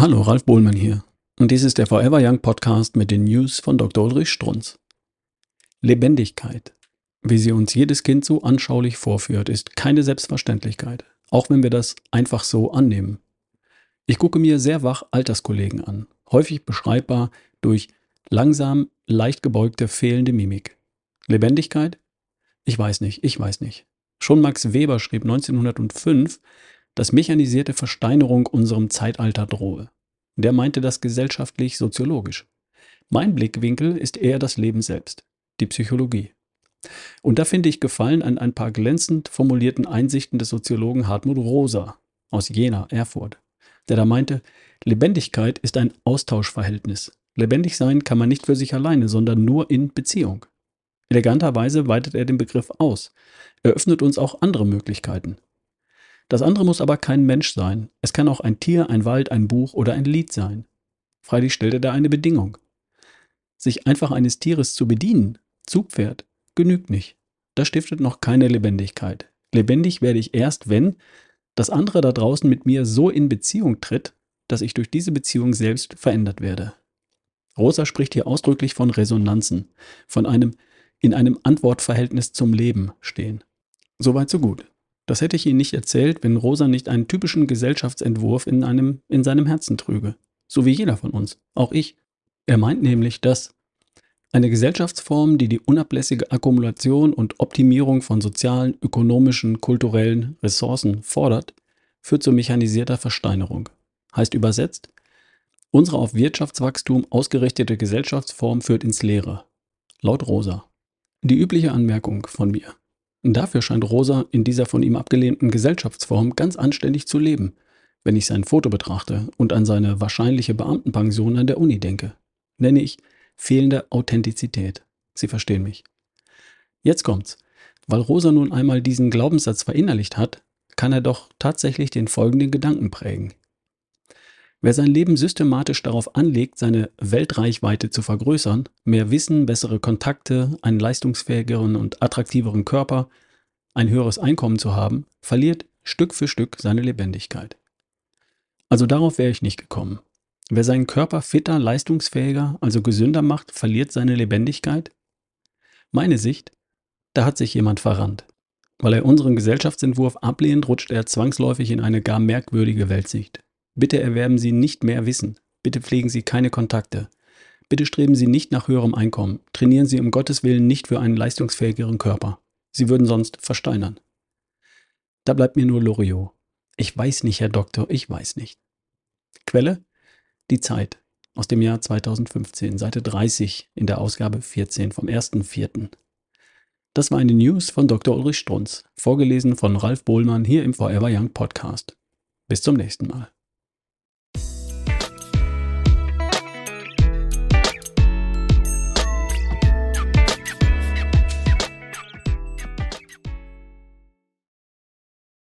Hallo, Ralf Bohlmann hier. Und dies ist der Forever Young Podcast mit den News von Dr. Ulrich Strunz. Lebendigkeit, wie sie uns jedes Kind so anschaulich vorführt, ist keine Selbstverständlichkeit, auch wenn wir das einfach so annehmen. Ich gucke mir sehr wach Alterskollegen an, häufig beschreibbar durch langsam, leicht gebeugte, fehlende Mimik. Lebendigkeit? Ich weiß nicht, ich weiß nicht. Schon Max Weber schrieb 1905, dass mechanisierte Versteinerung unserem Zeitalter drohe. Der meinte das gesellschaftlich soziologisch. Mein Blickwinkel ist eher das Leben selbst, die Psychologie. Und da finde ich Gefallen an ein paar glänzend formulierten Einsichten des Soziologen Hartmut Rosa aus Jena, Erfurt, der da meinte, Lebendigkeit ist ein Austauschverhältnis. Lebendig sein kann man nicht für sich alleine, sondern nur in Beziehung. Eleganterweise weitet er den Begriff aus. Er öffnet uns auch andere Möglichkeiten. Das andere muss aber kein Mensch sein. Es kann auch ein Tier, ein Wald, ein Buch oder ein Lied sein. Freilich stellt er da eine Bedingung. Sich einfach eines Tieres zu bedienen, Zugpferd, genügt nicht. Das stiftet noch keine Lebendigkeit. Lebendig werde ich erst, wenn das andere da draußen mit mir so in Beziehung tritt, dass ich durch diese Beziehung selbst verändert werde. Rosa spricht hier ausdrücklich von Resonanzen, von einem in einem Antwortverhältnis zum Leben stehen. Soweit so gut. Das hätte ich Ihnen nicht erzählt, wenn Rosa nicht einen typischen Gesellschaftsentwurf in, einem, in seinem Herzen trüge. So wie jeder von uns, auch ich. Er meint nämlich, dass eine Gesellschaftsform, die die unablässige Akkumulation und Optimierung von sozialen, ökonomischen, kulturellen Ressourcen fordert, führt zu mechanisierter Versteinerung. Heißt übersetzt, unsere auf Wirtschaftswachstum ausgerichtete Gesellschaftsform führt ins Leere. Laut Rosa. Die übliche Anmerkung von mir. Dafür scheint Rosa in dieser von ihm abgelehnten Gesellschaftsform ganz anständig zu leben, wenn ich sein Foto betrachte und an seine wahrscheinliche Beamtenpension an der Uni denke. Nenne ich fehlende Authentizität. Sie verstehen mich. Jetzt kommt's. Weil Rosa nun einmal diesen Glaubenssatz verinnerlicht hat, kann er doch tatsächlich den folgenden Gedanken prägen. Wer sein Leben systematisch darauf anlegt, seine Weltreichweite zu vergrößern, mehr Wissen, bessere Kontakte, einen leistungsfähigeren und attraktiveren Körper, ein höheres Einkommen zu haben, verliert Stück für Stück seine Lebendigkeit. Also darauf wäre ich nicht gekommen. Wer seinen Körper fitter, leistungsfähiger, also gesünder macht, verliert seine Lebendigkeit? Meine Sicht, da hat sich jemand verrannt. Weil er unseren Gesellschaftsentwurf ablehnt, rutscht er zwangsläufig in eine gar merkwürdige Weltsicht. Bitte erwerben Sie nicht mehr Wissen. Bitte pflegen Sie keine Kontakte. Bitte streben Sie nicht nach höherem Einkommen. Trainieren Sie um Gottes Willen nicht für einen leistungsfähigeren Körper. Sie würden sonst versteinern. Da bleibt mir nur Loriot. Ich weiß nicht, Herr Doktor, ich weiß nicht. Quelle? Die Zeit aus dem Jahr 2015, Seite 30 in der Ausgabe 14 vom 1.4. Das war eine News von Dr. Ulrich Strunz, vorgelesen von Ralf Bohlmann hier im Forever Young Podcast. Bis zum nächsten Mal.